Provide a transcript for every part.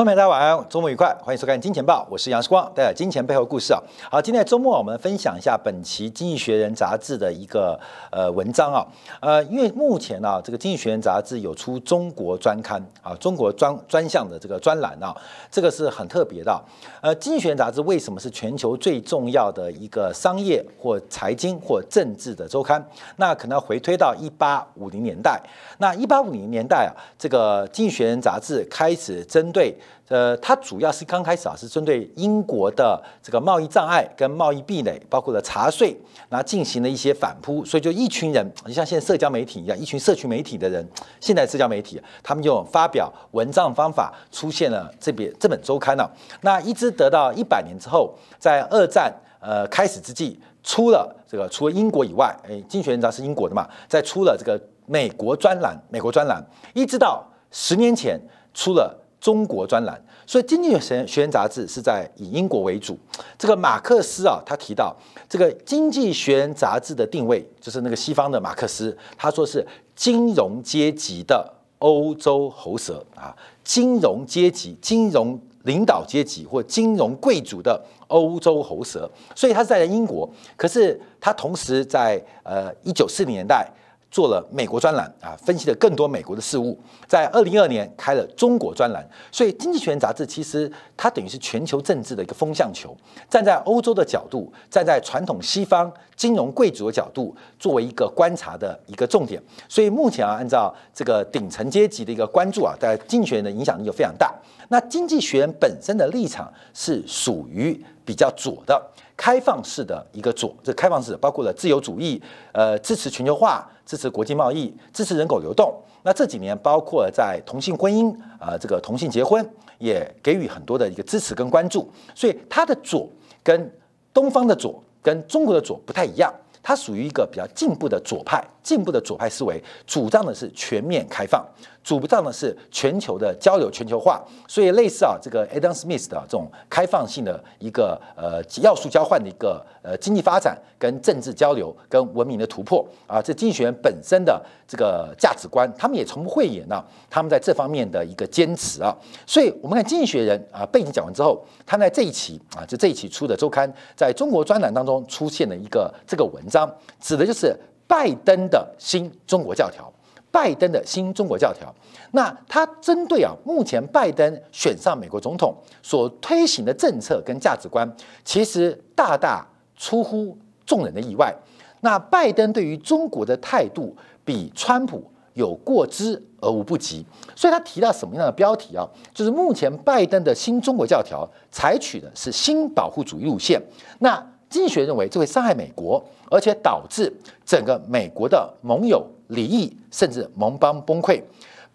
观众朋友大家晚安，周末愉快，欢迎收看《金钱报》，我是杨世光，带来金钱背后故事啊。好，今天周末我们分享一下本期《经济学人》杂志的一个呃文章啊。呃，因为目前呢，这个《经济学人》杂志有出中国专刊啊，中国专专项的这个专栏啊，这个是很特别的。呃，《经济学人》杂志为什么是全球最重要的一个商业或财经或政治的周刊？那可能要回推到一八五零年代。那一八五零年代啊，这个《经济学人》杂志开始针对呃，它主要是刚开始啊，是针对英国的这个贸易障碍跟贸易壁垒，包括了茶税，然后进行了一些反扑，所以就一群人，就像现在社交媒体一样，一群社群媒体的人，现在社交媒体，他们用发表文章方法出现了这边这本周刊呢。那一直得到一百年之后，在二战呃开始之际，出了这个除了英国以外，哎，《经济学人》杂志是英国的嘛，在出了这个美国专栏，美国专栏，一直到十年前出了。中国专栏，所以《经济学学人》杂志是在以英国为主。这个马克思啊，他提到这个《经济学人》杂志的定位，就是那个西方的马克思，他说是金融阶级的欧洲喉舌啊，金融阶级、金融领导阶级或金融贵族的欧洲喉舌。所以他是在英国，可是他同时在呃一九四零年代。做了美国专栏啊，分析了更多美国的事物。在二零二年开了中国专栏，所以《经济学人》杂志其实它等于是全球政治的一个风向球，站在欧洲的角度，站在传统西方金融贵族的角度，作为一个观察的一个重点。所以目前啊，按照这个顶层阶级的一个关注啊，在《经济学人》的影响力就非常大。那《经济学人》本身的立场是属于比较左的。开放式的一个左，这开放式包括了自由主义，呃，支持全球化，支持国际贸易，支持人口流动。那这几年包括在同性婚姻，呃，这个同性结婚也给予很多的一个支持跟关注。所以它的左跟东方的左跟中国的左不太一样，它属于一个比较进步的左派，进步的左派思维，主张的是全面开放。主张的是全球的交流、全球化，所以类似啊，这个 Adam Smith 的这种开放性的一个呃要素交换的一个呃经济发展跟政治交流跟文明的突破啊，这经济学本身的这个价值观，他们也从不讳言呢，他们在这方面的一个坚持啊，所以我们看经济学人啊背景讲完之后，他在这一期啊，就这一期出的周刊，在中国专栏当中出现了一个这个文章，指的就是拜登的新中国教条。拜登的新中国教条，那他针对啊，目前拜登选上美国总统所推行的政策跟价值观，其实大大出乎众人的意外。那拜登对于中国的态度，比川普有过之而无不及。所以他提到什么样的标题啊？就是目前拜登的新中国教条采取的是新保护主义路线。那经济学认为这会伤害美国，而且导致整个美国的盟友。离异甚至盟邦崩溃，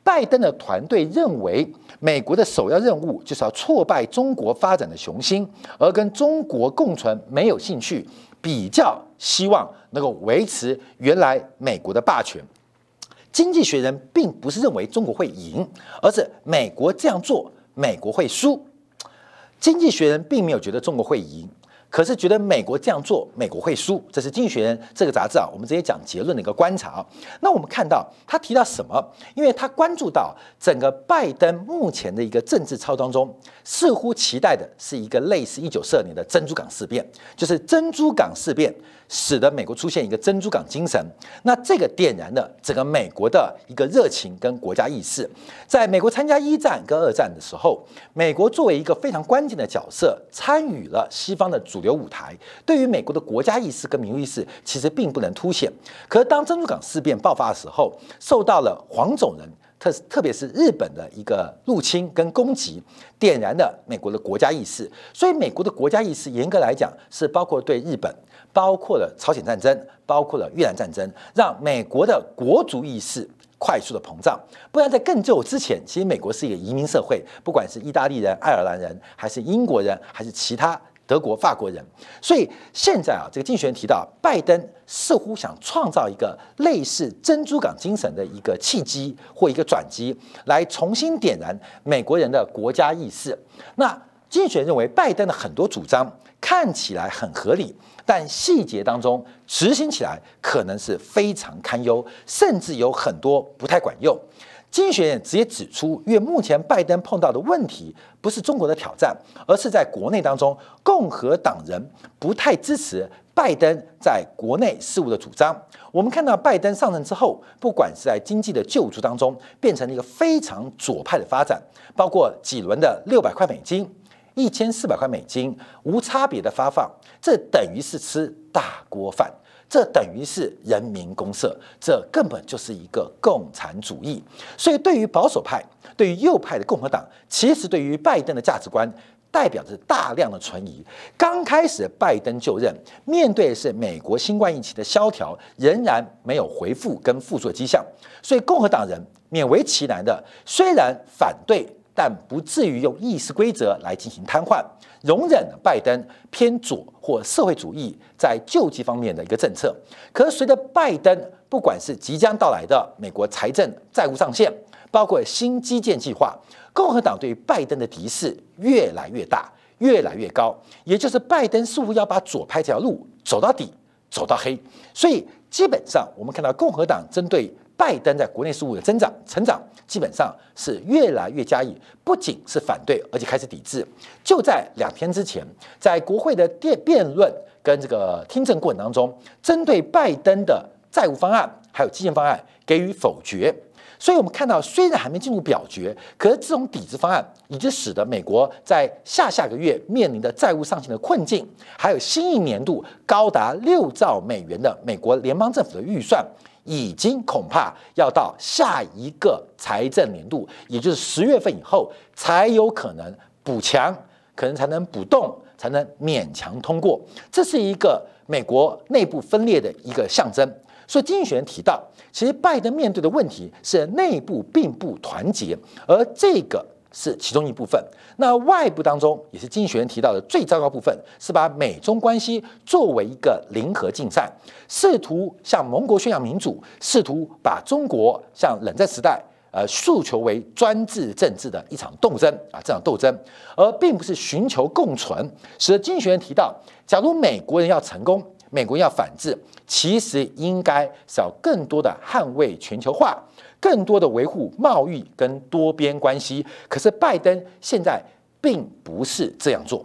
拜登的团队认为，美国的首要任务就是要挫败中国发展的雄心，而跟中国共存没有兴趣，比较希望能够维持原来美国的霸权。经济学人并不是认为中国会赢，而是美国这样做，美国会输。经济学人并没有觉得中国会赢。可是觉得美国这样做，美国会输，这是《经济学人》这个杂志啊，我们直接讲结论的一个观察。那我们看到他提到什么？因为他关注到整个拜登目前的一个政治操当中，似乎期待的是一个类似一九四二年的珍珠港事变，就是珍珠港事变。使得美国出现一个珍珠港精神，那这个点燃了整个美国的一个热情跟国家意识。在美国参加一战跟二战的时候，美国作为一个非常关键的角色，参与了西方的主流舞台。对于美国的国家意识跟民族意识，其实并不能凸显。可是当珍珠港事变爆发的时候，受到了黄种人特特别是日本的一个入侵跟攻击，点燃了美国的国家意识。所以美国的国家意识，严格来讲是包括对日本。包括了朝鲜战争，包括了越南战争，让美国的国族意识快速的膨胀。不然在更久之前，其实美国是一个移民社会，不管是意大利人、爱尔兰人，还是英国人，还是其他德国、法国人。所以现在啊，这个竞选人提到，拜登似乎想创造一个类似珍珠港精神的一个契机或一个转机，来重新点燃美国人的国家意识。那竞选人认为，拜登的很多主张看起来很合理。但细节当中执行起来可能是非常堪忧，甚至有很多不太管用。经济学院直接指出，因为目前拜登碰到的问题不是中国的挑战，而是在国内当中，共和党人不太支持拜登在国内事务的主张。我们看到拜登上任之后，不管是在经济的救助当中，变成了一个非常左派的发展，包括几轮的六百块美金、一千四百块美金无差别的发放，这等于是吃大锅饭。这等于是人民公社，这根本就是一个共产主义。所以，对于保守派、对于右派的共和党，其实对于拜登的价值观，代表着大量的存疑。刚开始拜登就任，面对的是美国新冠疫情的萧条，仍然没有回复跟复苏的迹象。所以，共和党人勉为其难的，虽然反对，但不至于用议事规则来进行瘫痪。容忍拜登偏左或社会主义在救济方面的一个政策，可是随着拜登不管是即将到来的美国财政债务上限，包括新基建计划，共和党对拜登的敌视越来越大，越来越高，也就是拜登似乎要把左派这条路走到底，走到黑。所以基本上我们看到共和党针对。拜登在国内事务的增长成长，基本上是越来越加以，不仅是反对，而且开始抵制。就在两天之前，在国会的辩辩论跟这个听证过程当中，针对拜登的债务方案还有基建方案给予否决。所以，我们看到虽然还没进入表决，可是这种抵制方案已经使得美国在下下个月面临的债务上限的困境，还有新一年度高达六兆美元的美国联邦政府的预算。已经恐怕要到下一个财政年度，也就是十月份以后，才有可能补强，可能才能补动，才能勉强通过。这是一个美国内部分裂的一个象征。所以经济学人提到，其实拜登面对的问题是内部并不团结，而这个。是其中一部分。那外部当中，也是经济学人提到的最糟糕部分，是把美中关系作为一个零和竞赛，试图向盟国宣扬民主，试图把中国像冷战时代，呃，诉求为专制政治的一场斗争啊，这场斗争，而并不是寻求共存。使得经济学人提到，假如美国人要成功，美国要反制，其实应该是要更多的捍卫全球化。更多的维护贸易跟多边关系，可是拜登现在并不是这样做，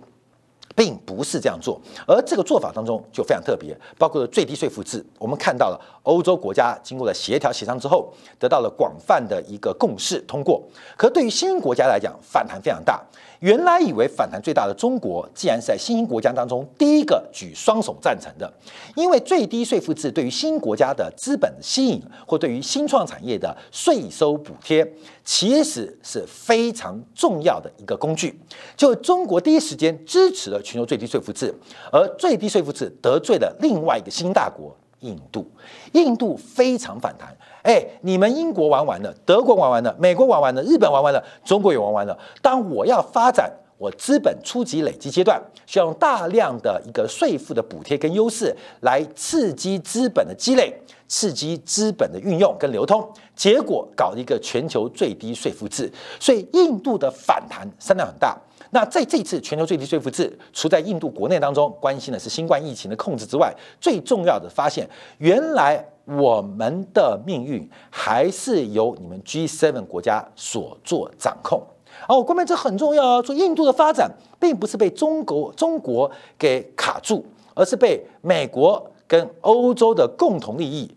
并不是这样做，而这个做法当中就非常特别，包括了最低税负制，我们看到了欧洲国家经过了协调协商之后，得到了广泛的一个共识通过，可对于新兴国家来讲，反弹非常大。原来以为反弹最大的中国，既然是在新兴国家当中第一个举双手赞成的，因为最低税负制对于新国家的资本吸引，或对于新创产业的税收补贴，其实是非常重要的一个工具。就中国第一时间支持了全球最低税负制，而最低税负制得罪了另外一个新大国印度，印度非常反弹。哎，你们英国玩完了，德国玩完了，美国玩完了，日本玩完了，中国也玩完了。当我要发展我资本初级累积阶段，需要用大量的一个税负的补贴跟优势来刺激资本的积累，刺激资本的运用跟流通，结果搞一个全球最低税负制，所以印度的反弹声量很大。那在这次全球最低税负制，除在印度国内当中关心的是新冠疫情的控制之外，最重要的发现，原来我们的命运还是由你们 G7 国家所做掌控。哦，关键这很重要啊！说印度的发展并不是被中国中国给卡住，而是被美国跟欧洲的共同利益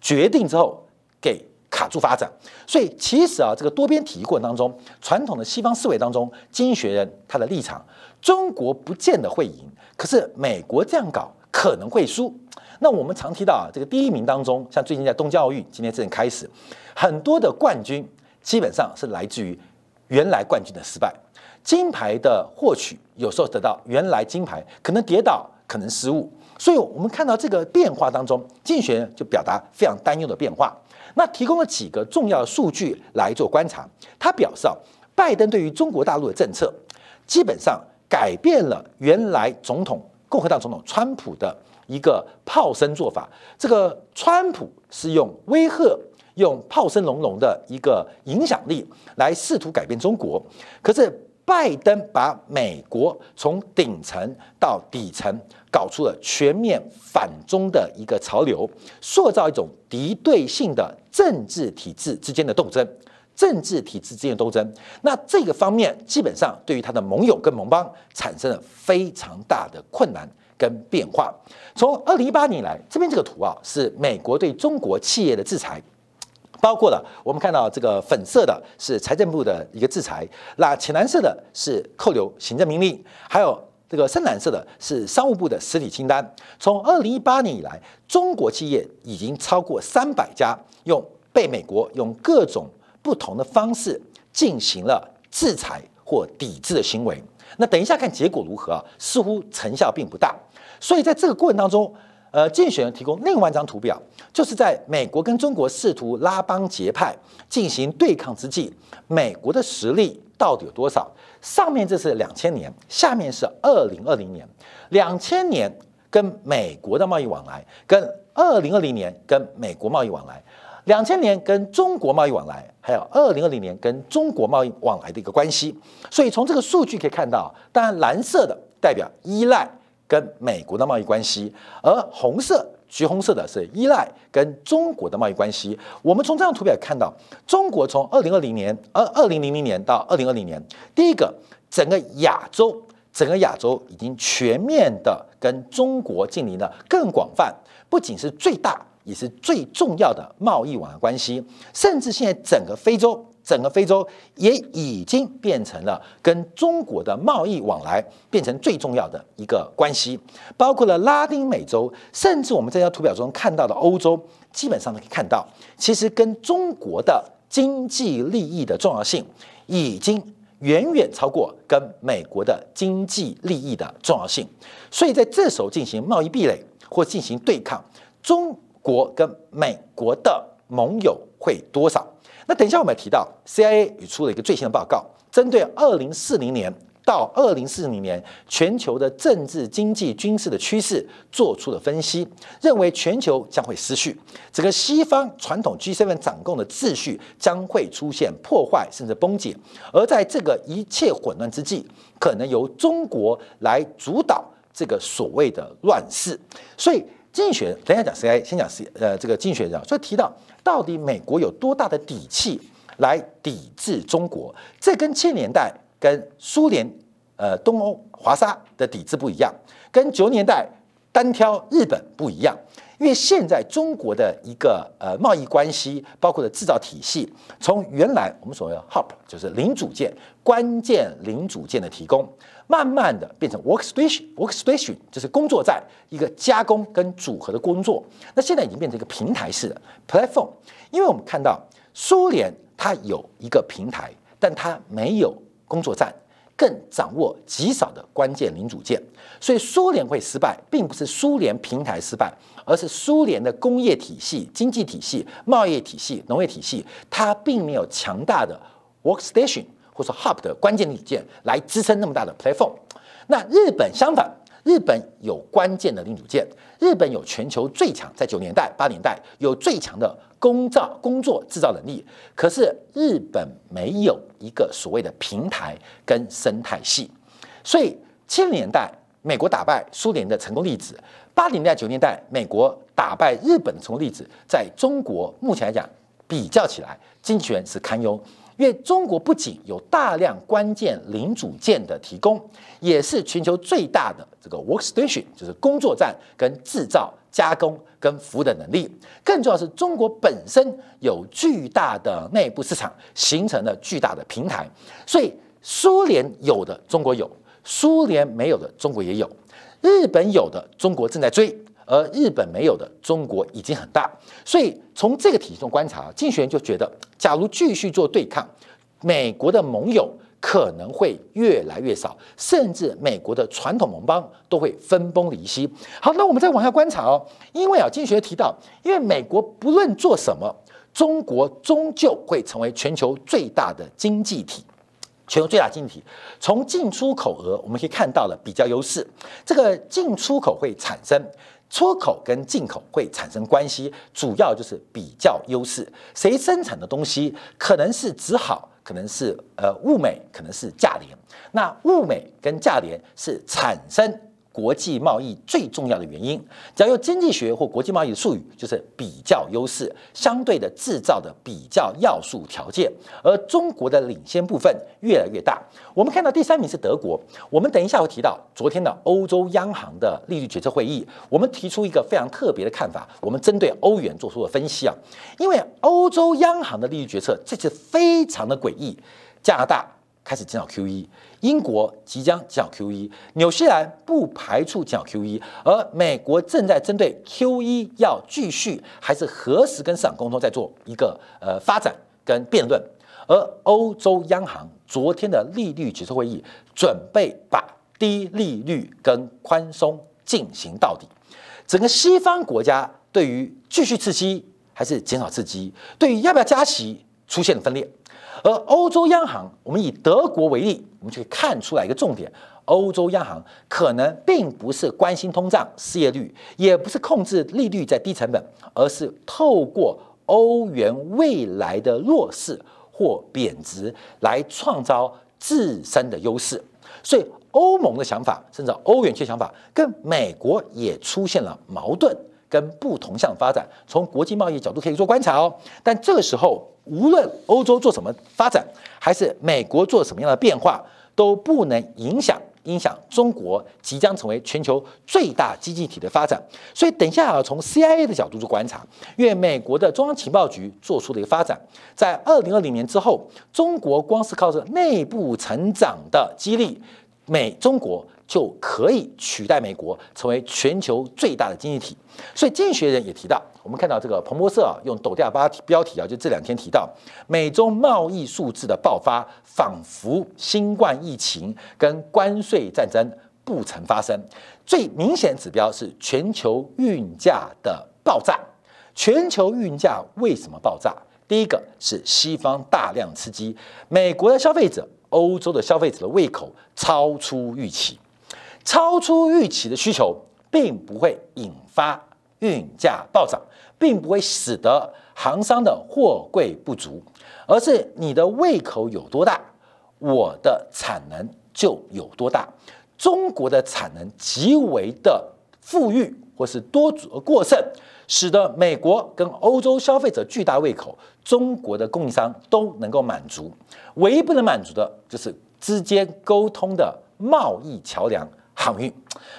决定之后给。卡住发展，所以其实啊，这个多边体系过程当中，传统的西方思维当中，经济学人他的立场，中国不见得会赢，可是美国这样搞可能会输。那我们常提到啊，这个第一名当中，像最近在东京奥运今天正开始，很多的冠军基本上是来自于原来冠军的失败，金牌的获取有时候得到原来金牌可能跌倒，可能失误，所以我们看到这个变化当中，竞选人就表达非常担忧的变化。那提供了几个重要的数据来做观察。他表示啊，拜登对于中国大陆的政策，基本上改变了原来总统共和党总统川普的一个炮声做法。这个川普是用威吓、用炮声隆隆的一个影响力来试图改变中国，可是。拜登把美国从顶层到底层搞出了全面反中的一个潮流，塑造一种敌对性的政治体制之间的斗争。政治体制之间的斗争。那这个方面基本上对于他的盟友跟盟邦产生了非常大的困难跟变化。从二零一八年来，这边这个图啊是美国对中国企业的制裁。包括了我们看到这个粉色的是财政部的一个制裁，那浅蓝色的是扣留行政命令，还有这个深蓝色的是商务部的实体清单。从二零一八年以来，中国企业已经超过三百家用被美国用各种不同的方式进行了制裁或抵制的行为。那等一下看结果如何啊？似乎成效并不大。所以在这个过程当中。呃，竞选人提供另外一张图表，就是在美国跟中国试图拉帮结派进行对抗之际，美国的实力到底有多少？上面这是两千年，下面是二零二零年。两千年跟美国的贸易往来，跟二零二零年跟美国贸易往来，两千年跟中国贸易往来，还有二零二零年跟中国贸易往来的一个关系。所以从这个数据可以看到，当然蓝色的代表依赖。跟美国的贸易关系，而红色、橘红色的是依赖跟中国的贸易关系。我们从这张图表看到，中国从二零二零年、二二零零零年到二零二零年，第一个，整个亚洲，整个亚洲已经全面的跟中国建立了更广泛，不仅是最大，也是最重要的贸易往来关系，甚至现在整个非洲。整个非洲也已经变成了跟中国的贸易往来变成最重要的一个关系，包括了拉丁美洲，甚至我们这张图表中看到的欧洲，基本上都可以看到，其实跟中国的经济利益的重要性已经远远超过跟美国的经济利益的重要性，所以在这时候进行贸易壁垒或进行对抗，中国跟美国的盟友会多少？那等一下，我们提到 CIA 也出了一个最新的报告，针对二零四零年到二零四零年全球的政治、经济、军事的趋势做出了分析，认为全球将会失序，整个西方传统 G7 掌控的秩序将会出现破坏甚至崩解，而在这个一切混乱之际，可能由中国来主导这个所谓的乱世。所以，经济学等下讲 CIA，先讲 C 呃这个经济学上，所以提到。到底美国有多大的底气来抵制中国？这跟七年代跟苏联、呃东欧华沙的抵制不一样，跟九年代单挑日本不一样。因为现在中国的一个呃贸易关系，包括的制造体系，从原来我们所谓的 HOP 就是零组件、关键零组件的提供，慢慢的变成 workstation，workstation 就是工作站一个加工跟组合的工作。那现在已经变成一个平台式的 platform，因为我们看到苏联它有一个平台，但它没有工作站。更掌握极少的关键零组件，所以苏联会失败，并不是苏联平台失败，而是苏联的工业体系、经济体系、贸易体系、农业体系，它并没有强大的 workstation 或者说 hub 的关键零组件来支撑那么大的 platform。那日本相反。日本有关键的零组件，日本有全球最强，在九年代、八年代有最强的工造工作制造能力。可是日本没有一个所谓的平台跟生态系，所以七零年代美国打败苏联的成功例子，八零年代、九年代美国打败日本的成功例子，在中国目前来讲比较起来，经济学是堪忧。因为中国不仅有大量关键零组件的提供，也是全球最大的这个 workstation，就是工作站跟制造、加工跟服务的能力。更重要是中国本身有巨大的内部市场，形成了巨大的平台。所以苏联有的中国有，苏联没有的中国也有，日本有的中国正在追。而日本没有的，中国已经很大，所以从这个体系中观察，竞选人就觉得，假如继续做对抗，美国的盟友可能会越来越少，甚至美国的传统盟邦都会分崩离析。好，那我们再往下观察哦，因为啊，经济学提到，因为美国不论做什么，中国终究会成为全球最大的经济体。全球最大经济体，从进出口额我们可以看到了比较优势，这个进出口会产生。出口跟进口会产生关系，主要就是比较优势。谁生产的东西可能是只好，可能是呃物美，可能是价廉。那物美跟价廉是产生国际贸易最重要的原因。只要用经济学或国际贸易的术语，就是比较优势，相对的制造的比较要素条件。而中国的领先部分越来越大。我们看到第三名是德国。我们等一下会提到昨天的欧洲央行的利率决策会议，我们提出一个非常特别的看法。我们针对欧元做出了分析啊，因为欧洲央行的利率决策这次非常的诡异，加拿大。开始减少 QE，英国即将减少 QE，纽西兰不排除减少 QE，而美国正在针对 QE 要继续还是何时跟市场沟通，在做一个呃发展跟辩论。而欧洲央行昨天的利率决策会议，准备把低利率跟宽松进行到底。整个西方国家对于继续刺激还是减少刺激，对于要不要加息，出现了分裂。而欧洲央行，我们以德国为例，我们就可以看出来一个重点：欧洲央行可能并不是关心通胀、失业率，也不是控制利率在低成本，而是透过欧元未来的弱势或贬值来创造自身的优势。所以，欧盟的想法，甚至欧元区想法，跟美国也出现了矛盾跟不同向发展。从国际贸易角度可以做观察哦，但这个时候。无论欧洲做什么发展，还是美国做什么样的变化，都不能影响影响中国即将成为全球最大经济体的发展。所以，等一下要从 CIA 的角度做观察，因为美国的中央情报局做出的一个发展，在二零二零年之后，中国光是靠着内部成长的激励，美中国。就可以取代美国成为全球最大的经济体，所以经济学人也提到，我们看到这个彭博社啊，用抖调八标题啊，就这两天提到，美中贸易数字的爆发，仿佛新冠疫情跟关税战争不曾发生。最明显指标是全球运价的爆炸。全球运价为什么爆炸？第一个是西方大量刺激，美国的消费者、欧洲的消费者的胃口超出预期。超出预期的需求，并不会引发运价暴涨，并不会使得行商的货柜不足，而是你的胃口有多大，我的产能就有多大。中国的产能极为的富裕或是多足过剩，使得美国跟欧洲消费者巨大胃口，中国的供应商都能够满足。唯一不能满足的就是之间沟通的贸易桥梁。航运，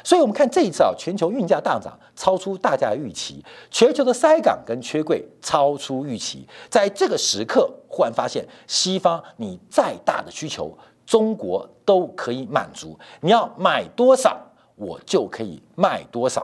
所以我们看这一次啊，全球运价大涨，超出大家的预期，全球的塞港跟缺柜超出预期，在这个时刻，忽然发现西方你再大的需求，中国都可以满足，你要买多少，我就可以卖多少。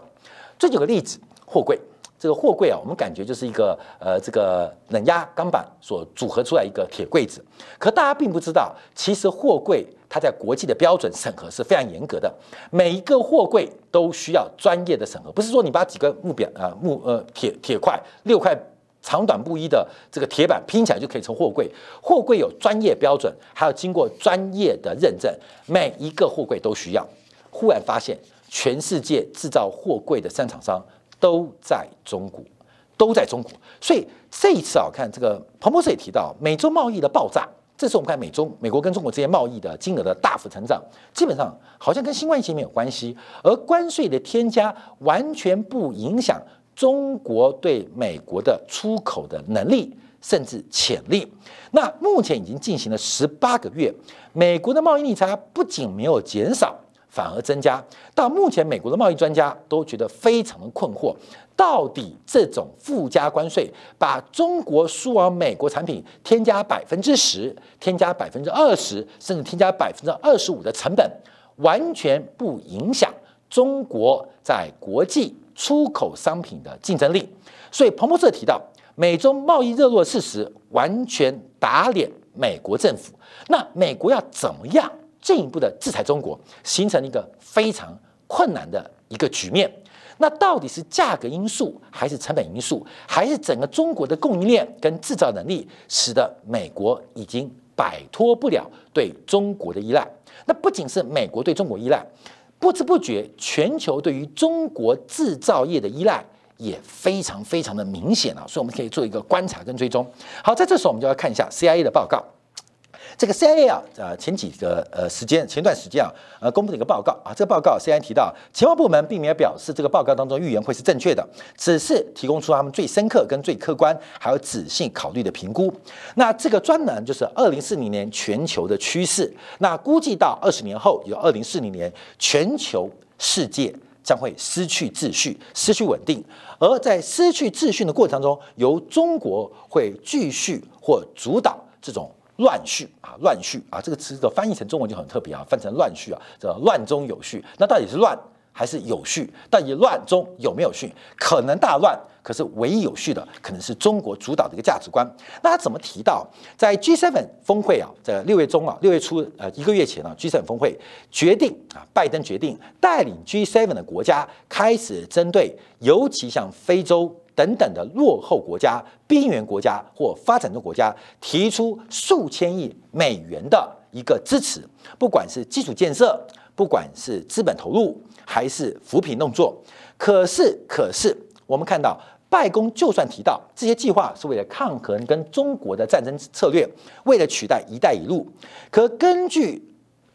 这有个例子，货柜。这个货柜啊，我们感觉就是一个呃，这个冷压钢板所组合出来一个铁柜子。可大家并不知道，其实货柜它在国际的标准审核是非常严格的，每一个货柜都需要专业的审核，不是说你把几个木表啊木呃铁铁块六块长短不一的这个铁板拼起来就可以成货柜。货柜有专业标准，还要经过专业的认证，每一个货柜都需要。忽然发现，全世界制造货柜的生产商。都在中国，都在中国，所以这一次啊，看这个彭博社也提到，美洲贸易的爆炸。这是我们看美中美国跟中国之间贸易的金额的大幅成长，基本上好像跟新冠疫情没有关系，而关税的添加完全不影响中国对美国的出口的能力甚至潜力。那目前已经进行了十八个月，美国的贸易逆差不仅没有减少。反而增加，到目前，美国的贸易专家都觉得非常的困惑，到底这种附加关税把中国输往美国产品添加百分之十、添加百分之二十，甚至添加百分之二十五的成本，完全不影响中国在国际出口商品的竞争力。所以，彭博社提到，美中贸易热络事实完全打脸美国政府。那美国要怎么样？进一步的制裁中国，形成一个非常困难的一个局面。那到底是价格因素，还是成本因素，还是整个中国的供应链跟制造能力，使得美国已经摆脱不了对中国的依赖？那不仅是美国对中国依赖，不知不觉全球对于中国制造业的依赖也非常非常的明显啊！所以我们可以做一个观察跟追踪。好，在这时候我们就要看一下 CIA 的报告。这个 CIA 啊，呃，前几个呃时间，前段时间啊，呃，公布的一个报告啊，这个报告 CIA 提到，情报部门并没有表示这个报告当中预言会是正确的，只是提供出他们最深刻跟最客观还有仔细考虑的评估。那这个专栏就是二零四零年全球的趋势，那估计到二十年后，有二零四零年全球世界将会失去秩序、失去稳定，而在失去秩序的过程中，由中国会继续或主导这种。乱序啊，乱序啊，这个词的翻译成中文就很特别啊，翻成乱序啊，这乱中有序。那到底是乱还是有序？到底乱中有没有序？可能大乱，可是唯一有序的可能是中国主导的一个价值观。那他怎么提到在 G7 峰会啊，在六月中啊，六月初呃一个月前啊，G7 峰会决定啊，拜登决定带领 G7 的国家开始针对，尤其像非洲。等等的落后国家、边缘国家或发展中国家提出数千亿美元的一个支持，不管是基础建设，不管是资本投入，还是扶贫动作。可是，可是我们看到，拜公就算提到这些计划是为了抗衡跟中国的战争策略，为了取代“一带一路”，可根据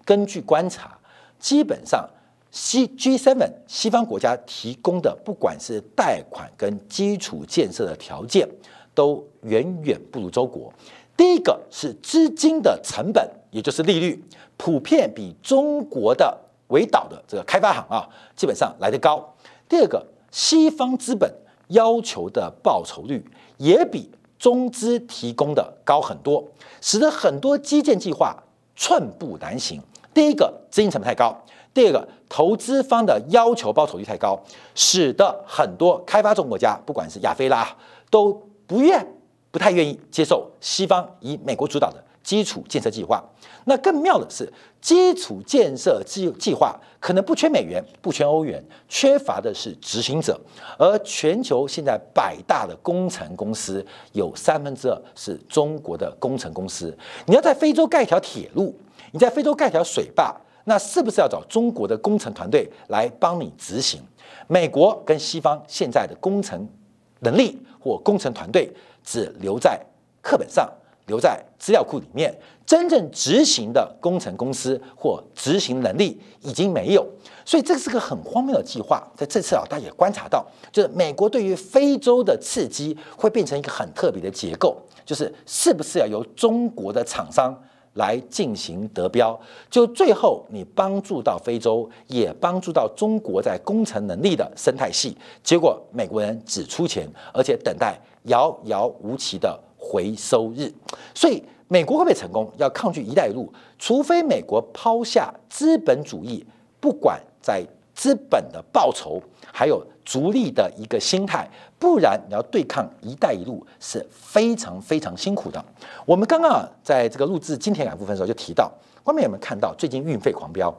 根据观察，基本上。西 G7 西方国家提供的，不管是贷款跟基础建设的条件，都远远不如中国。第一个是资金的成本，也就是利率，普遍比中国的围岛的这个开发行啊，基本上来得高。第二个，西方资本要求的报酬率也比中资提供的高很多，使得很多基建计划寸步难行。第一个，资金成本太高。第二个，投资方的要求报酬率太高，使得很多开发中国家，不管是亚非拉，都不愿、不太愿意接受西方以美国主导的基础建设计划。那更妙的是，基础建设计计划可能不缺美元、不缺欧元，缺乏的是执行者。而全球现在百大的工程公司，有三分之二是中国的工程公司。你要在非洲盖条铁路，你在非洲盖条水坝。那是不是要找中国的工程团队来帮你执行？美国跟西方现在的工程能力或工程团队只留在课本上，留在资料库里面，真正执行的工程公司或执行能力已经没有。所以这是个很荒谬的计划。在这次啊，大家也观察到，就是美国对于非洲的刺激会变成一个很特别的结构，就是是不是要由中国的厂商？来进行得标，就最后你帮助到非洲，也帮助到中国在工程能力的生态系。结果美国人只出钱，而且等待遥遥无期的回收日。所以美国会不会成功？要抗拒“一带一路”，除非美国抛下资本主义，不管在资本的报酬，还有。逐利的一个心态，不然你要对抗“一带一路”是非常非常辛苦的。我们刚刚在这个录制今天感部分的时候就提到，外面有没有看到最近运费狂飙？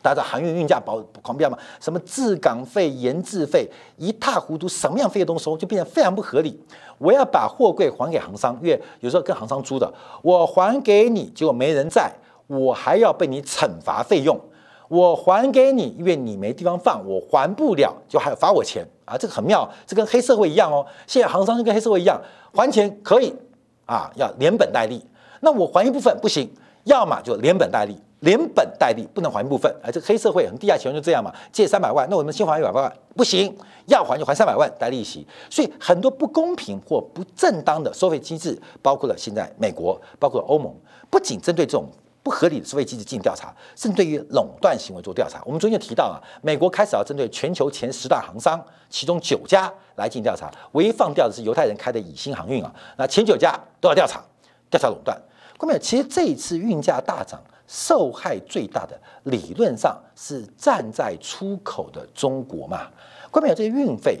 大家知道航运运价保狂飙嘛？什么滞港费、延滞费，一塌糊涂，什么样费都收，就变得非常不合理。我要把货柜还给航商，因为有时候跟航商租的，我还给你，结果没人在，我还要被你惩罚费用。我还给你，因为你没地方放，我还不了，就还要罚我钱啊！这个很妙，这跟黑社会一样哦。现在行商就跟黑社会一样，还钱可以啊，要连本带利。那我还一部分不行，要么就连本带利，连本带利不能还一部分。哎，这个黑社会很地下钱就这样嘛，借三百万，那我们先还一百万，不行，要还就还三百万带利息。所以很多不公平或不正当的收费机制，包括了现在美国，包括欧盟，不仅针对这种。不合理的收费机制进行调查，甚至对于垄断行为做调查。我们昨天提到啊，美国开始要针对全球前十大航商，其中九家来进行调查。唯一放掉的是犹太人开的以新航运啊，那前九家都要调查，调查垄断。各位，其实这一次运价大涨，受害最大的理论上是站在出口的中国嘛？各位，这些运费，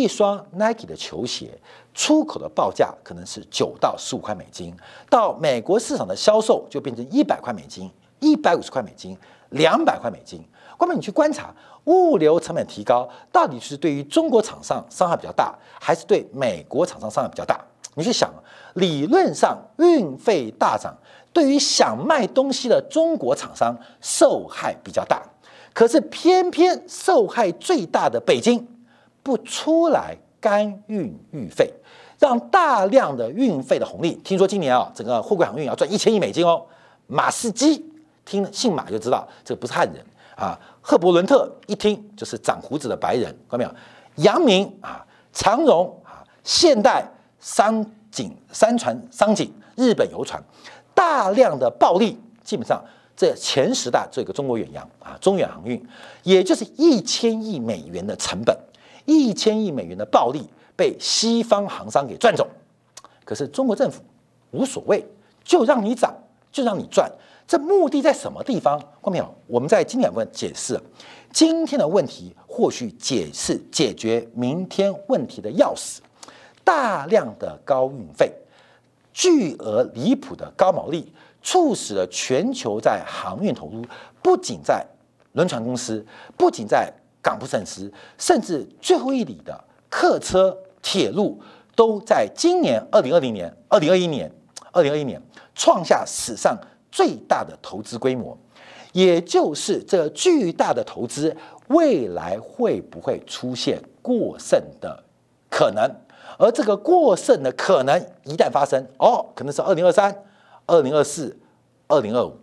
一双 Nike 的球鞋。出口的报价可能是九到十五块美金，到美国市场的销售就变成一百块美金、一百五十块美金、两百块美金。关键你去观察物流成本提高，到底是对于中国厂商伤害比较大，还是对美国厂商伤害比较大？你去想，理论上运费大涨，对于想卖东西的中国厂商受害比较大，可是偏偏受害最大的北京不出来。干运运费，让大量的运费的红利。听说今年啊，整个货柜航运要赚一千亿美金哦。马士基听姓马就知道这不是汉人啊。赫伯伦特一听就是长胡子的白人，看到没有？阳明啊，长荣啊，现代、商景、三船、商景、日本游船，大量的暴利，基本上这前十大这个中国远洋啊，中远航运，也就是一千亿美元的成本，一千亿美元的暴利被西方航商给赚走。可是中国政府无所谓，就让你涨，就让你赚。这目的在什么地方？看没有？我们在今天问解释。今天的问题或许解释解决明天问题的钥匙。大量的高运费、巨额离谱的高毛利，促使了全球在航运投入，不仅在轮船公司，不仅在港埠设施，甚至最后一里的客车、铁路，都在今年二零二零年、二零二一年、二零二一年创下史上最大的投资规模。也就是这巨大的投资，未来会不会出现过剩的可能？而这个过剩的可能一旦发生，哦，可能是二零二三、二零二四、二零二五。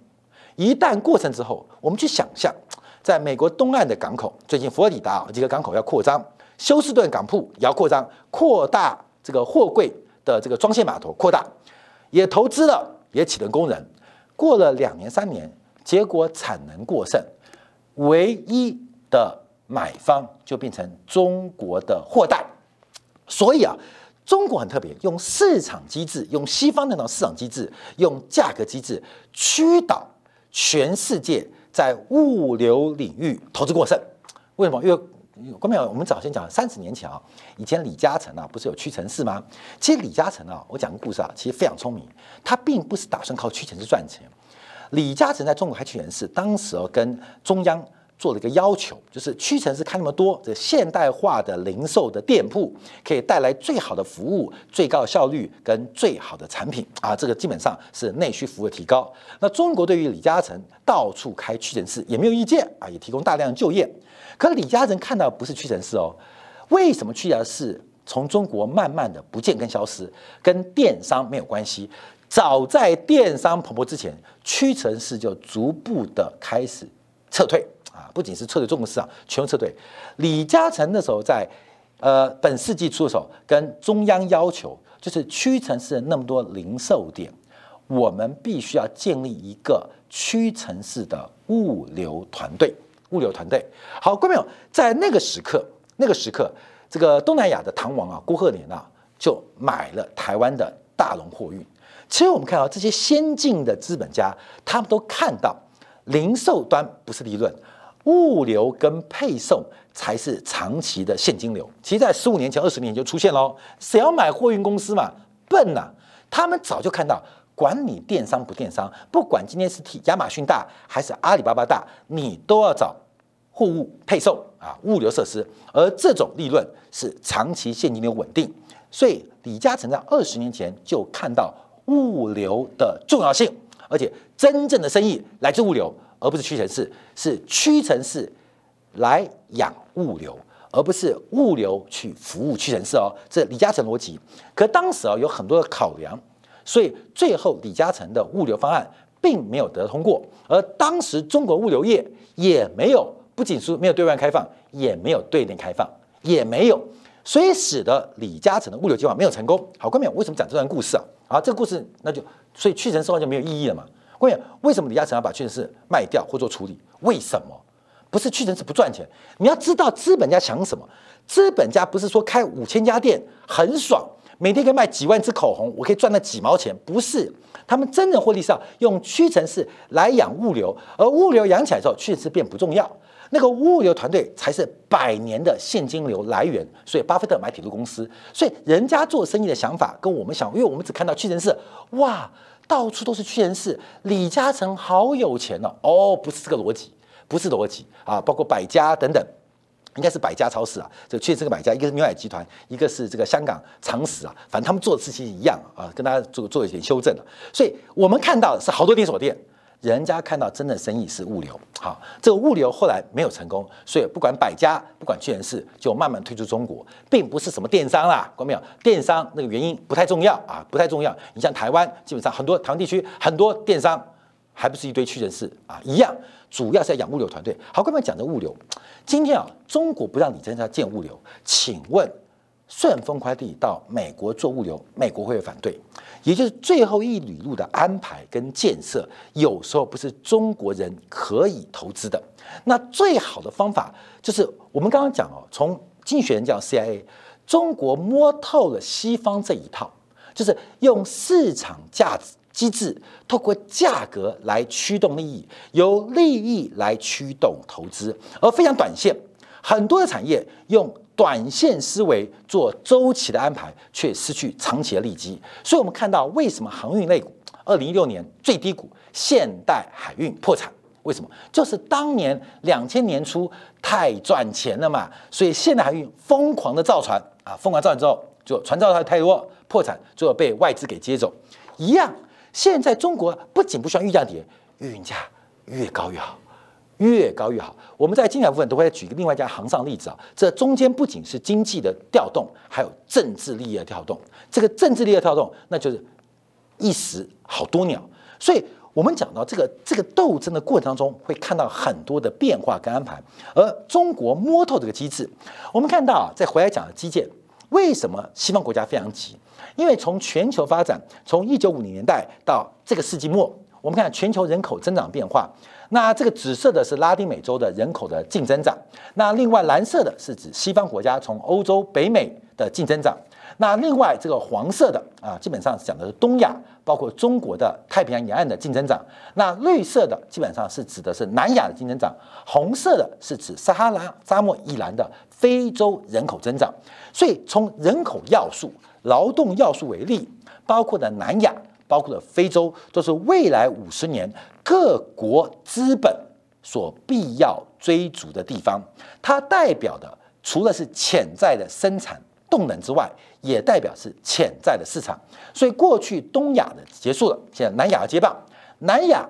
一旦过剩之后，我们去想象，在美国东岸的港口，最近佛罗里达几个港口要扩张，休斯顿港铺也要扩张，扩大这个货柜的这个装卸码头，扩大，也投资了，也请了工人，过了两年三年。结果产能过剩，唯一的买方就变成中国的货代。所以啊，中国很特别，用市场机制，用西方那种市场机制，用价格机制驱导全世界在物流领域投资过剩。为什么？因为关淼，我们早先讲三十年前啊，以前李嘉诚啊，不是有屈臣氏吗？其实李嘉诚啊，我讲个故事啊，其实非常聪明，他并不是打算靠屈臣氏赚钱。李嘉诚在中国开屈臣氏，当时哦跟中央做了一个要求，就是屈臣氏开那么多这现代化的零售的店铺，可以带来最好的服务、最高效率跟最好的产品啊，这个基本上是内需服务的提高。那中国对于李嘉诚到处开屈臣氏也没有意见啊，也提供大量就业。可李嘉诚看到不是屈臣氏哦，为什么屈臣氏从中国慢慢的不见跟消失，跟电商没有关系？早在电商蓬勃之前，屈臣氏就逐步的开始撤退啊，不仅是撤退中国市场，全部撤退。李嘉诚那时候在呃本世纪初的时候，跟中央要求，就是屈臣氏那么多零售店，我们必须要建立一个屈臣氏的物流团队。物流团队，好，各位朋友，在那个时刻，那个时刻，这个东南亚的唐王啊，郭鹤年啊，就买了台湾的大龙货运。其实我们看到这些先进的资本家，他们都看到零售端不是利润，物流跟配送才是长期的现金流。其实，在十五年前、二十年前就出现喽。谁要买货运公司嘛？笨呐！他们早就看到，管你电商不电商，不管今天是亚马逊大还是阿里巴巴大，你都要找货物配送啊，物流设施。而这种利润是长期现金流稳定。所以，李嘉诚在二十年前就看到。物流的重要性，而且真正的生意来自物流，而不是屈臣氏，是屈臣氏来养物流，而不是物流去服务屈臣氏哦。这李嘉诚逻辑。可当时啊有很多的考量，所以最后李嘉诚的物流方案并没有得通过，而当时中国物流业也没有，不仅是没有对外开放，也没有对内开放，也没有，所以使得李嘉诚的物流计划没有成功。好，关淼为什么讲这段故事啊？好，这个故事那就所以屈臣氏就没有意义了嘛？关键为什么李嘉诚要把屈臣氏卖掉或做处理？为什么？不是屈臣氏不赚钱？你要知道资本家想什么？资本家不是说开五千家店很爽，每天可以卖几万支口红，我可以赚那几毛钱？不是，他们真正获利是要用屈臣氏来养物流，而物流养起来之后，屈臣氏变不重要。那个物流团队才是百年的现金流来源，所以巴菲特买铁路公司，所以人家做生意的想法跟我们想，因为我们只看到屈臣氏，哇，到处都是屈臣氏，李嘉诚好有钱哦，哦，不是这个逻辑，不是逻辑啊，包括百家等等，应该是百家超市啊，这确实个百家，一个是牛奶集团，一个是这个香港长实啊，反正他们做的事情一样啊，跟大家做做一点修正了，所以我们看到的是好多连锁店。人家看到真的生意是物流，好，这个物流后来没有成功，所以不管百家，不管屈臣氏，就慢慢退出中国，并不是什么电商啦，看到没有？电商那个原因不太重要啊，不太重要。你像台湾，基本上很多台湾地区很多电商，还不是一堆屈臣氏啊，一样，主要是要养物流团队。好，各位讲的物流，今天啊，中国不让你在那建物流，请问？顺丰快递到美国做物流，美国会反对，也就是最后一里路的安排跟建设，有时候不是中国人可以投资的。那最好的方法就是我们刚刚讲哦，从经济学人讲 CIA，中国摸透了西方这一套，就是用市场价值机制，透过价格来驱动利益，由利益来驱动投资，而非常短线，很多的产业用。短线思维做周期的安排，却失去长期的利基。所以，我们看到为什么航运类股二零一六年最低谷，现代海运破产？为什么？就是当年两千年初太赚钱了嘛。所以，现代海运疯狂的造船啊，疯狂造船之后，就船造的太多，破产，最后被外资给接走。一样，现在中国不仅不需要运价跌，运价越高越好。越高越好。我们在精彩部分都会举个另外一家行上例子啊，这中间不仅是经济的调动，还有政治利益的调动。这个政治利益的调动，那就是一时好多鸟。所以，我们讲到这个这个斗争的过程当中，会看到很多的变化跟安排。而中国摸透这个机制，我们看到啊，在回来讲的基建，为什么西方国家非常急？因为从全球发展，从一九五零年代到这个世纪末，我们看全球人口增长变化。那这个紫色的是拉丁美洲的人口的净增长，那另外蓝色的是指西方国家从欧洲、北美的净增长，那另外这个黄色的啊，基本上讲的是东亚，包括中国的太平洋沿岸的净增长，那绿色的基本上是指的是南亚的净增长，红色的是指撒哈拉沙漠以南的非洲人口增长。所以从人口要素、劳动要素为例，包括的南亚。包括了非洲，都是未来五十年各国资本所必要追逐的地方。它代表的除了是潜在的生产动能之外，也代表是潜在的市场。所以过去东亚的结束了，现在南亚接棒。南亚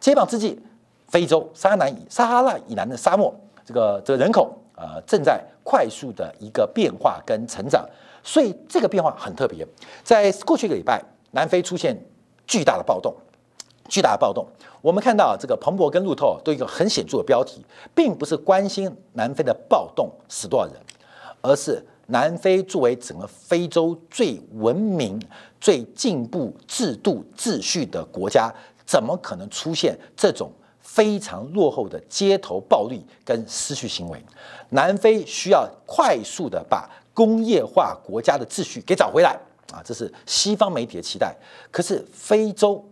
接棒之际，非洲撒哈南以撒哈拉以南的沙漠，这个这个人口呃正在快速的一个变化跟成长。所以这个变化很特别，在过去一个礼拜。南非出现巨大的暴动，巨大的暴动。我们看到这个彭博跟路透都有一个很显著的标题，并不是关心南非的暴动死多少人，而是南非作为整个非洲最文明、最进步、制度秩序的国家，怎么可能出现这种非常落后的街头暴力跟失序行为？南非需要快速的把工业化国家的秩序给找回来。啊，这是西方媒体的期待。可是非洲，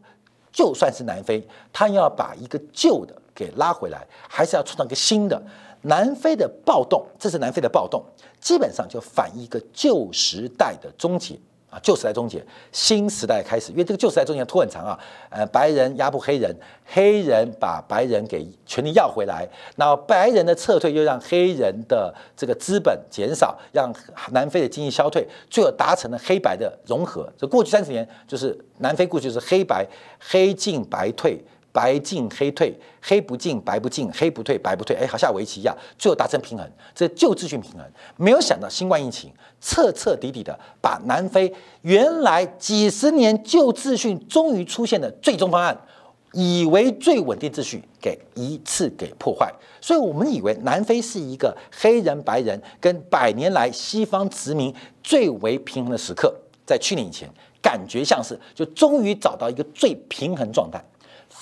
就算是南非，他要把一个旧的给拉回来，还是要创造一个新的。南非的暴动，这是南非的暴动，基本上就反映一个旧时代的终结。啊，旧时代终结，新时代开始。因为这个旧时代中间拖很长啊，呃，白人压迫黑人，黑人把白人给权力要回来，那白人的撤退又让黑人的这个资本减少，让南非的经济消退，最后达成了黑白的融合。这过去三十年，就是南非过去是黑白，黑进白退。白进黑退，黑不进白不进，黑不退白不退，哎，好像围棋一样，最后达成平衡，这旧秩序平衡。没有想到新冠疫情彻彻底底的把南非原来几十年旧秩序终于出现的最终方案，以为最稳定秩序给一次给破坏。所以我们以为南非是一个黑人白人跟百年来西方殖民最为平衡的时刻，在去年以前，感觉像是就终于找到一个最平衡状态。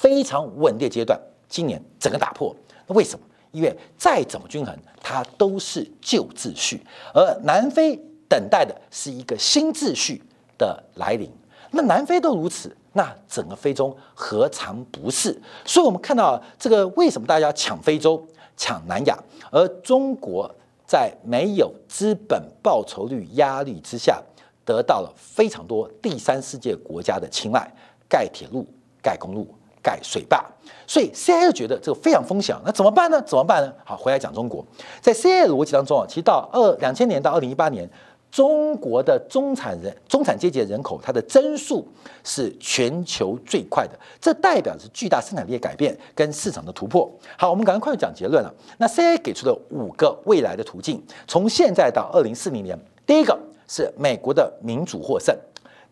非常稳定阶段，今年整个打破，那为什么？因为再怎么均衡，它都是旧秩序，而南非等待的是一个新秩序的来临。那南非都如此，那整个非洲何尝不是？所以，我们看到这个为什么大家抢非洲、抢南亚，而中国在没有资本报酬率压力之下，得到了非常多第三世界国家的青睐，盖铁路、盖公路。盖水坝，所以 C I 觉得这个非常风险，那怎么办呢？怎么办呢？好，回来讲中国，在 C I 逻辑当中啊，其实到二两千年到二零一八年，中国的中产人、中产阶级的人口，它的增速是全球最快的，这代表着巨大生产力改变跟市场的突破。好，我们赶快快讲结论了。那 CIA 给出了五个未来的途径，从现在到二零四零年，第一个是美国的民主获胜，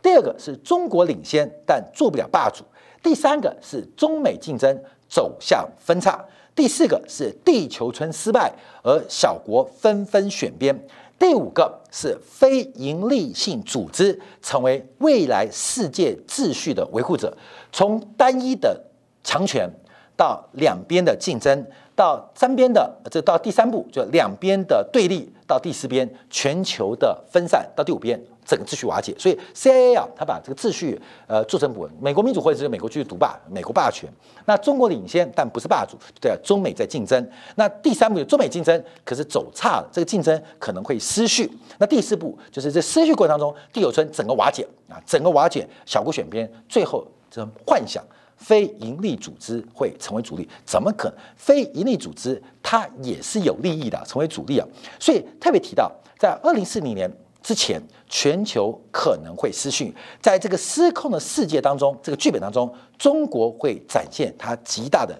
第二个是中国领先但做不了霸主，第三个是中美竞争走向分叉，第四个是地球村失败而小国纷纷选边。第五个是非营利性组织成为未来世界秩序的维护者，从单一的强权到两边的竞争，到三边的这到第三步就两边的对立，到第四边全球的分散，到第五边。整个秩序瓦解，所以 CIA 啊，他把这个秩序呃做成不稳。美国民主或者是美国继续独霸，美国霸权。那中国领先，但不是霸主，对啊中美在竞争。那第三步，中美竞争，可是走差了，这个竞争可能会失序。那第四步，就是在失序过程当中，地友村整个瓦解啊，整个瓦解，小国选边，最后这幻想非盈利组织会成为主力，怎么可能？非盈利组织它也是有利益的，成为主力啊。所以特别提到，在二零四零年。之前，全球可能会失序，在这个失控的世界当中，这个剧本当中，中国会展现它极大的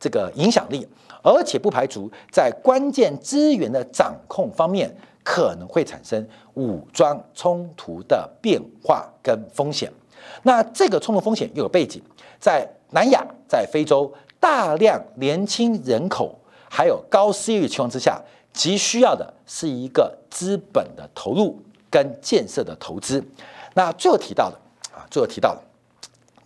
这个影响力，而且不排除在关键资源的掌控方面可能会产生武装冲突的变化跟风险。那这个冲突风险又有背景，在南亚，在非洲，大量年轻人口还有高失业率情况之下，急需要的是一个资本的投入。跟建设的投资，那最后提到的啊，最后提到的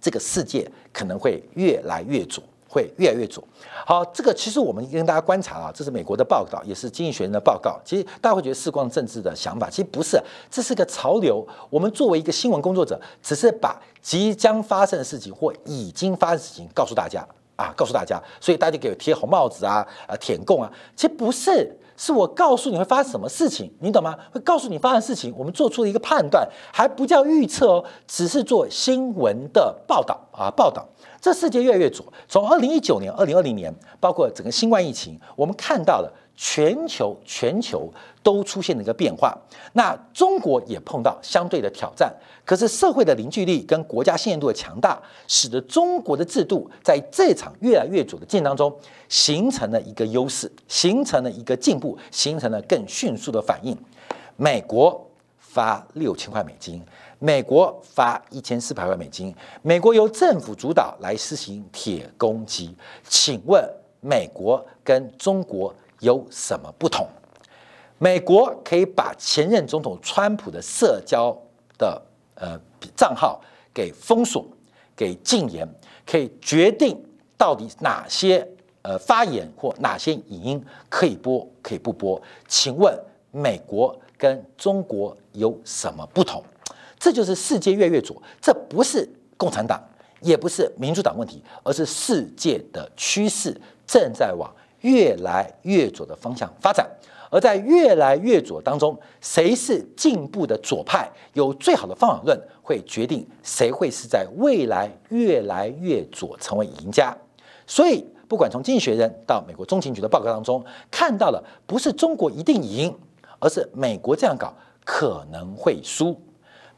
这个世界可能会越来越左，会越来越左。好，这个其实我们跟大家观察啊，这是美国的报告，也是经济学人的报告。其实大家会觉得事光政治的想法，其实不是，这是个潮流。我们作为一个新闻工作者，只是把即将发生的事情或已经发生的事情告诉大家啊，告诉大家，所以大家给我贴红帽子啊，啊，舔供啊，其实不是。是我告诉你会发生什么事情，你懂吗？会告诉你发生事情，我们做出了一个判断，还不叫预测哦，只是做新闻的报道啊，报道。这世界越来越左，从二零一九年、二零二零年，包括整个新冠疫情，我们看到了。全球全球都出现了一个变化，那中国也碰到相对的挑战。可是社会的凝聚力跟国家信任度的强大，使得中国的制度在这场越来越久的竞当中，形成了一个优势，形成了一个进步，形成了更迅速的反应。美国发六千块美金，美国发一千四百万美金，美国由政府主导来实行铁公鸡。请问美国跟中国？有什么不同？美国可以把前任总统川普的社交的呃账号给封锁、给禁言，可以决定到底哪些呃发言或哪些影音可以播、可以不播。请问美国跟中国有什么不同？这就是世界越越左，这不是共产党，也不是民主党问题，而是世界的趋势正在往。越来越左的方向发展，而在越来越左当中，谁是进步的左派，有最好的方法论，会决定谁会是在未来越来越左成为赢家。所以，不管从《经济学人》到美国中情局的报告当中看到了，不是中国一定赢，而是美国这样搞可能会输。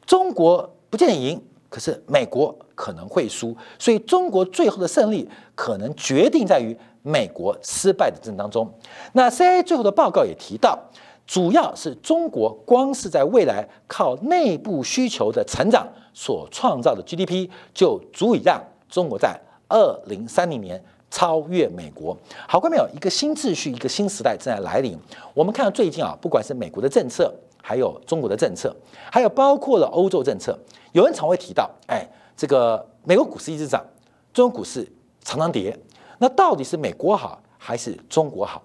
中国不见得赢，可是美国可能会输。所以，中国最后的胜利可能决定在于。美国失败的争当中，那 CIA 最后的报告也提到，主要是中国光是在未来靠内部需求的成长所创造的 GDP，就足以让中国在二零三零年超越美国。好，看没有？一个新秩序，一个新时代正在来临。我们看到最近啊，不管是美国的政策，还有中国的政策，还有包括了欧洲政策，有人常会提到，哎，这个美国股市一直涨，中国股市常常跌。那到底是美国好还是中国好？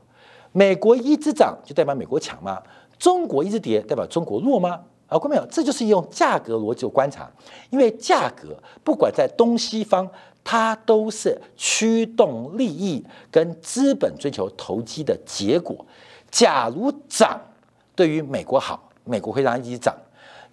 美国一直涨就代表美国强吗？中国一直跌代表中国弱吗？啊，看到没有？这就是用价格逻辑观察，因为价格不管在东西方，它都是驱动利益跟资本追求投机的结果。假如涨对于美国好，美国会让一直涨；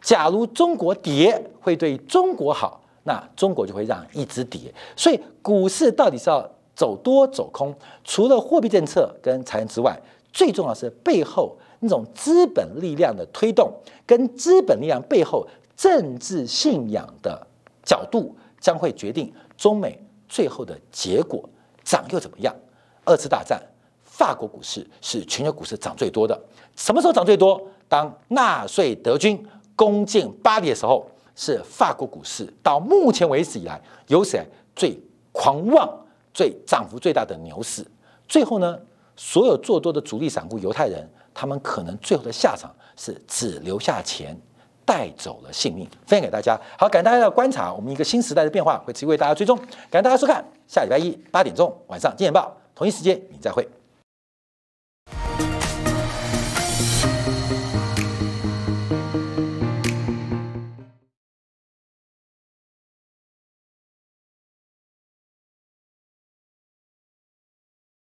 假如中国跌会对中国好，那中国就会让一直跌。所以股市到底是要？走多走空，除了货币政策跟财政之外，最重要是背后那种资本力量的推动，跟资本力量背后政治信仰的角度，将会决定中美最后的结果涨又怎么样？二次大战，法国股市是全球股市涨最多的。什么时候涨最多？当纳粹德军攻进巴黎的时候，是法国股市到目前为止以来有史以来最狂妄、最涨幅最大的牛市。最后呢，所有做多的主力散户犹太人，他们可能最后的下场是只留下钱，带走了性命。分享给大家，好，感谢大家的观察，我们一个新时代的变化会持续为大家追踪。感谢大家收看，下礼拜一八点钟晚上《金钱报》同一时间，你再会。